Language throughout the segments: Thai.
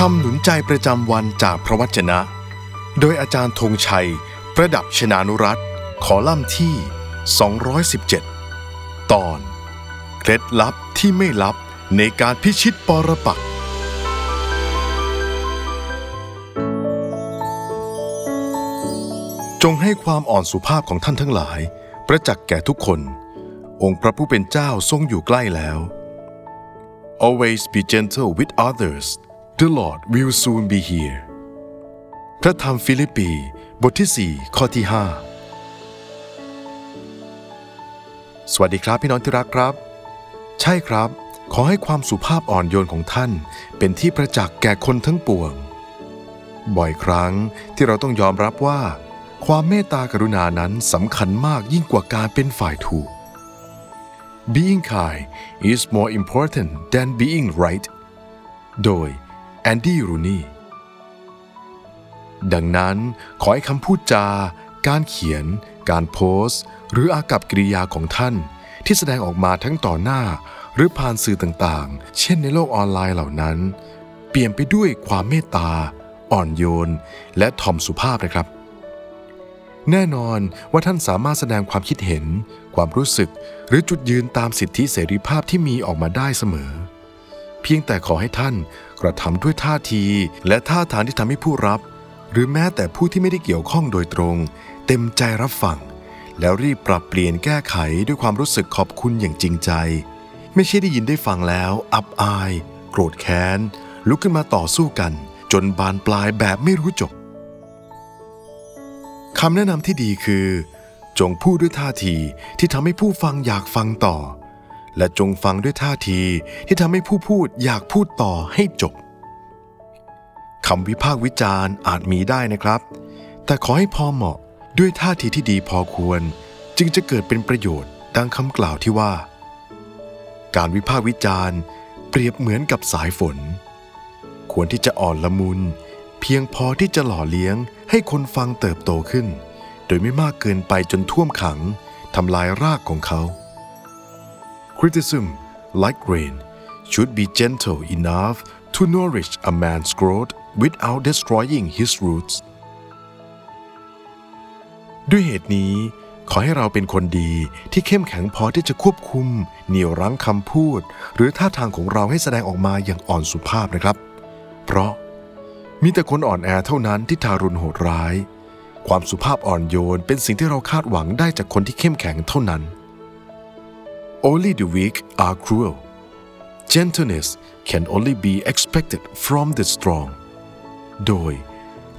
คำหนุนใจประจำวันจากพระวจนะ โดยอาจารย์ธงชัย ประดับชนานุรัตขอล่ำที่ 217 ตอน เคล็ดลับที่ไม่ลับในการพิชิตปรปักษ์จงให้ความอ่อนสุภาพของท่านทั้งหลาย ประจักษ์แก่ทุกคน องค์พระผู้เป็นเจ้าทรงอยู่ใกล้แล้ว Always be gentle with others The Lord will soon be here พระธรรมฟิลิปปีบทที่ 4 ข้อที่ 5 สวัสดีครับพี่น้องที่รักครับ ใช่ครับ ขอให้ความสุภาพอ่อนโยนของท่าน เป็นที่ประจักษ์แก่คนทั้งปวง บ่อยครั้งที่เราต้องยอมรับว่า ความเมตตากรุณานั้นสำคัญมากยิ่งกว่าการเป็นฝ่ายถูก Being kind is more important than being right โดย แอนดี้รูนีดังนั้นขอให้คำพูดจา การเขียน การโพสต์ หรืออากับกิริยาของท่าน ที่แสดงออกมาทั้งต่อหน้า หรือผ่านสื่อต่างๆ เช่นในโลกออนไลน์เหล่านั้น เปลี่ยนไปด้วยความเมตตา อ่อนโยน และถ่อมสุภาพนะครับ แน่นอนว่าท่านสามารถแสดงความคิดเห็น ความรู้สึก หรือจุดยืนตามสิทธิเสรีภาพที่มีออกมาได้เสมอ พียงแต่ขอให้ท่านกระทำด้วยท่าที และท่าทางที่ทำให้ผู้รับ หรือแม้แต่ผู้ที่ไม่ได้เกี่ยวข้องโดยตรง เต็มใจรับฟังแล้วรีบปรับเปลี่ยนแก้ไขด้วยความรู้สึกขอบคุณอย่างจริงใจ ไม่ใช่ได้ยินได้ฟังแล้ว อับอาย โกรธแค้น ลุกขึ้นมาต่อสู้กัน จนบานปลายแบบไม่รู้จบคำแนะนำที่ดีคือ จงพูดด้วยท่าทีที่ทำให้ผู้ฟังอยากฟังต่อ และจงฟังด้วยท่าทีที่ทำให้ผู้พูดอยากพูดต่อให้จบคำวิพากษ์วิจารณ์อาจมีได้นะครับ แต่ขอให้พอเหมาะด้วยท่าทีที่ดีพอควร จึงจะเกิดเป็นประโยชน์ดังคำกล่าวที่ว่า การวิพากษ์วิจารณ์เปรียบเหมือนกับสายฝน ควรที่จะอ่อนละมุน เพียงพอที่จะหล่อเลี้ยงให้คนฟังเติบโตขึ้น โดยไม่มากเกินไปจนท่วมขังทำลายรากของเขา Criticism like rain should be gentle enough to nourish a man's growth without destroying his roots ด้วยเหตุนี้ ขอให้เราเป็นคนดีที่เข้มแข็งพอที่จะควบคุม เหนี่ยวรั้งคำพูด หรือท่าทางของเราให้แสดงออกมาอย่างอ่อนสุภาพนะครับ เพราะมีแต่คนอ่อนแอเท่านั้นที่ทารุณโหดร้าย ความสุภาพอ่อนโยนเป็นสิ่งที่เราคาดหวังได้จากคนที่เข้มแข็งเท่านั้น Only the weak are cruel Gentleness can only be expected from the strong โดย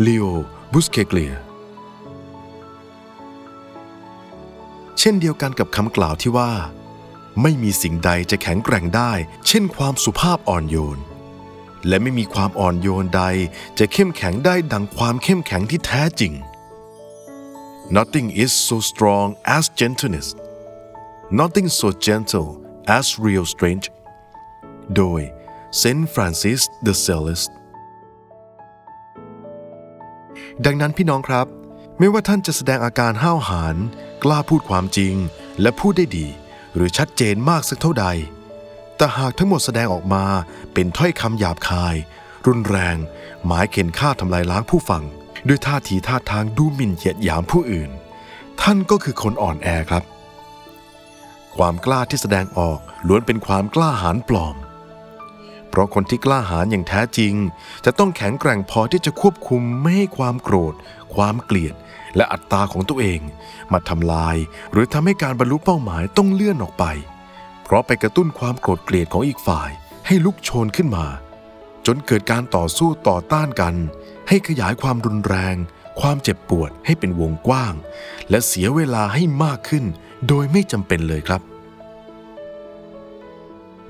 Leo Buscaglia เช่นเดียวกันกับคำกล่าวที่ว่า ไม่มีสิ่งใดจะแข็งแกร่งได้ เช่นความสุภาพอ่อนโยน และไม่มีความอ่อนโยนใดจะเข้มแข็งได้ดังความเข้มแข็งที่แท้จริง Nothing is so strong as gentleness Nothing so gentle as real strength โดย Saint Francis de Sales ดังนั้นพี่น้องครับ ไม่ว่าท่านจะแสดงอาการห้าวหาญกล้าพูดความจริง และพูดได้ดี หรือชัดเจนมากสักเท่าใด แต่หากทั้งหมดแสดงออกมาเป็นถ้อยคำหยาบคาย รุนแรง หมายเข็นฆ่าทำลายล้างผู้ฟัง ด้วยท่าทีท่าทางดูหมิ่นเหยียดหยามผู้อื่น ท่านก็คือคนอ่อนแอครับ ความกล้าที่แสดงออกล้วนเป็นความกล้าหาญปลอม เพราะคนที่กล้าหาญอย่างแท้จริง จะต้องแข็งแกร่งพอที่จะควบคุมไม่ให้ความโกรธ ความเกลียด และอัตตาของตัวเอง มาทำลาย หรือทำให้การบรรลุเป้าหมายต้องเลื่อนออกไป เพราะไปกระตุ้นความโกรธเกลียดของอีกฝ่าย ให้ลุกโชนขึ้นมา จนเกิดการต่อสู้ต่อต้านกัน ให้ขยายความรุนแรง ความเจ็บปวดให้เป็นวงกว้าง และเสียเวลาให้มากขึ้นโดยไม่จำเป็นเลยครับ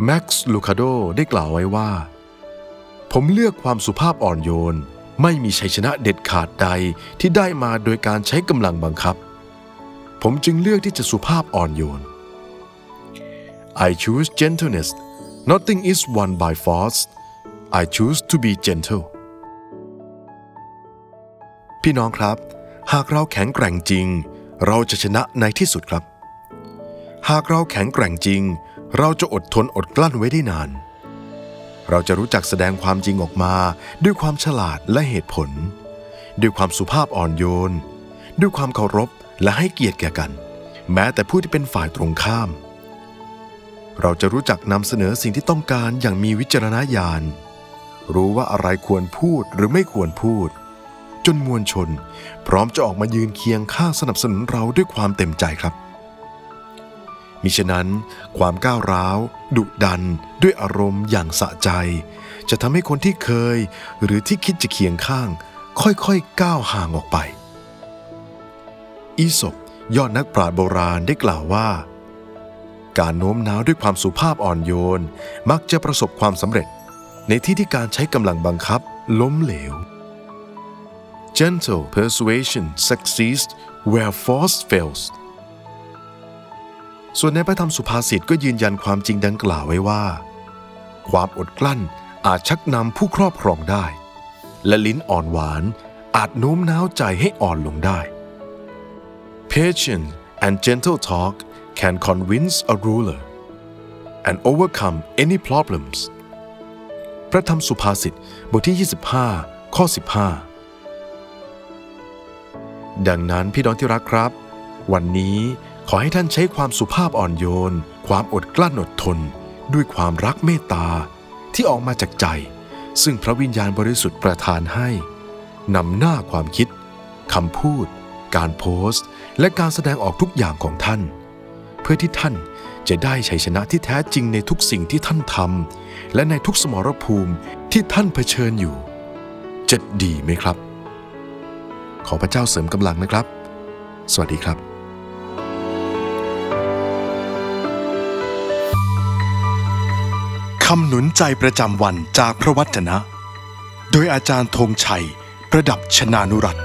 แม็กซ์ลูคาโดได้กล่าวไว้ว่า ผมเลือกความสุภาพอ่อนโยน ไม่มีชัยชนะเด็ดขาดใดที่ได้มาโดยการใช้กำลังบังคับ ผมจึงเลือกที่จะสุภาพอ่อนโยน I choose gentleness nothing is won by force I choose to be gentle พี่น้องครับ หากเราแข็งแกร่งจริง เราจะชนะในที่สุดครับ หากเราแข็งแกร่งจริง เราจะอดทนอดกลั้นไว้ได้นาน เราจะรู้จักแสดงความจริงออกมาด้วยความฉลาดและเหตุผล ด้วยความสุภาพอ่อนโยน ด้วยความเคารพและให้เกียรติแก่กัน แม้แต่ผู้ที่เป็นฝ่ายตรงข้าม เราจะรู้จักนำเสนอสิ่งที่ต้องการอย่างมีวิจารณญาณ รู้ว่าอะไรควรพูดหรือไม่ควรพูด จนมวลชน พร้อมจะออกมายืนเคียงข้างสนับสนุนเราด้วยความเต็มใจครับ มิฉะนั้นความก้าวร้าว ดุดัน ด้วยอารมณ์อย่างสะใจ จะทำให้คนที่เคย หรือที่คิดจะเคียงข้าง ค่อยๆก้าวห่างออกไป อีสบยอดนักปราชญ์โบราณได้กล่าวว่า การโน้มน้าวด้วยความสุภาพอ่อนโยน มักจะประสบความสำเร็จ ในที่ที่การใช้กำลังบังคับ ล้มเหลว Gentle persuasion succeeds where force fails ส่วนในพระธรรมสุภาษิตก็ยืนยันความจริงดังกล่าวไว้ว่า ความอดกลั้นอาจชักนำผู้ครอบครองได้ และลิ้นอ่อนหวานอาจโน้มน้าวใจให้อ่อนลงได้ Patience and gentle talk can convince a ruler and overcome any problems พระธรรมสุภาษิตบทที่ 25 ข้อ 15 ดังนั้นพี่น้องที่รักครับ วันนี้ ขอให้ท่านใช้ความสุภาพอ่อนโยน ความอดกลั้นอดทน ด้วยความรักเมตตา ที่ออกมาจากใจ ซึ่งพระวิญญาณบริสุทธิ์ประทานให้นำหน้าความคิดคำพูด การโพสต์ และการแสดงออกทุกอย่างของท่าน เพื่อที่ท่านจะได้ชัยชนะที่แท้จริงในทุกสิ่งที่ท่านทำและในทุกสมรภูมิที่ท่านเผชิญอยู่จะดีไหมครับ ขอพระเจ้าเสริมกำลังนะครับ สวัสดีครับ คำหนุนใจประจำวันจากพระวจนะ โดยอาจารย์ธงชัย ประดับชนานุรัต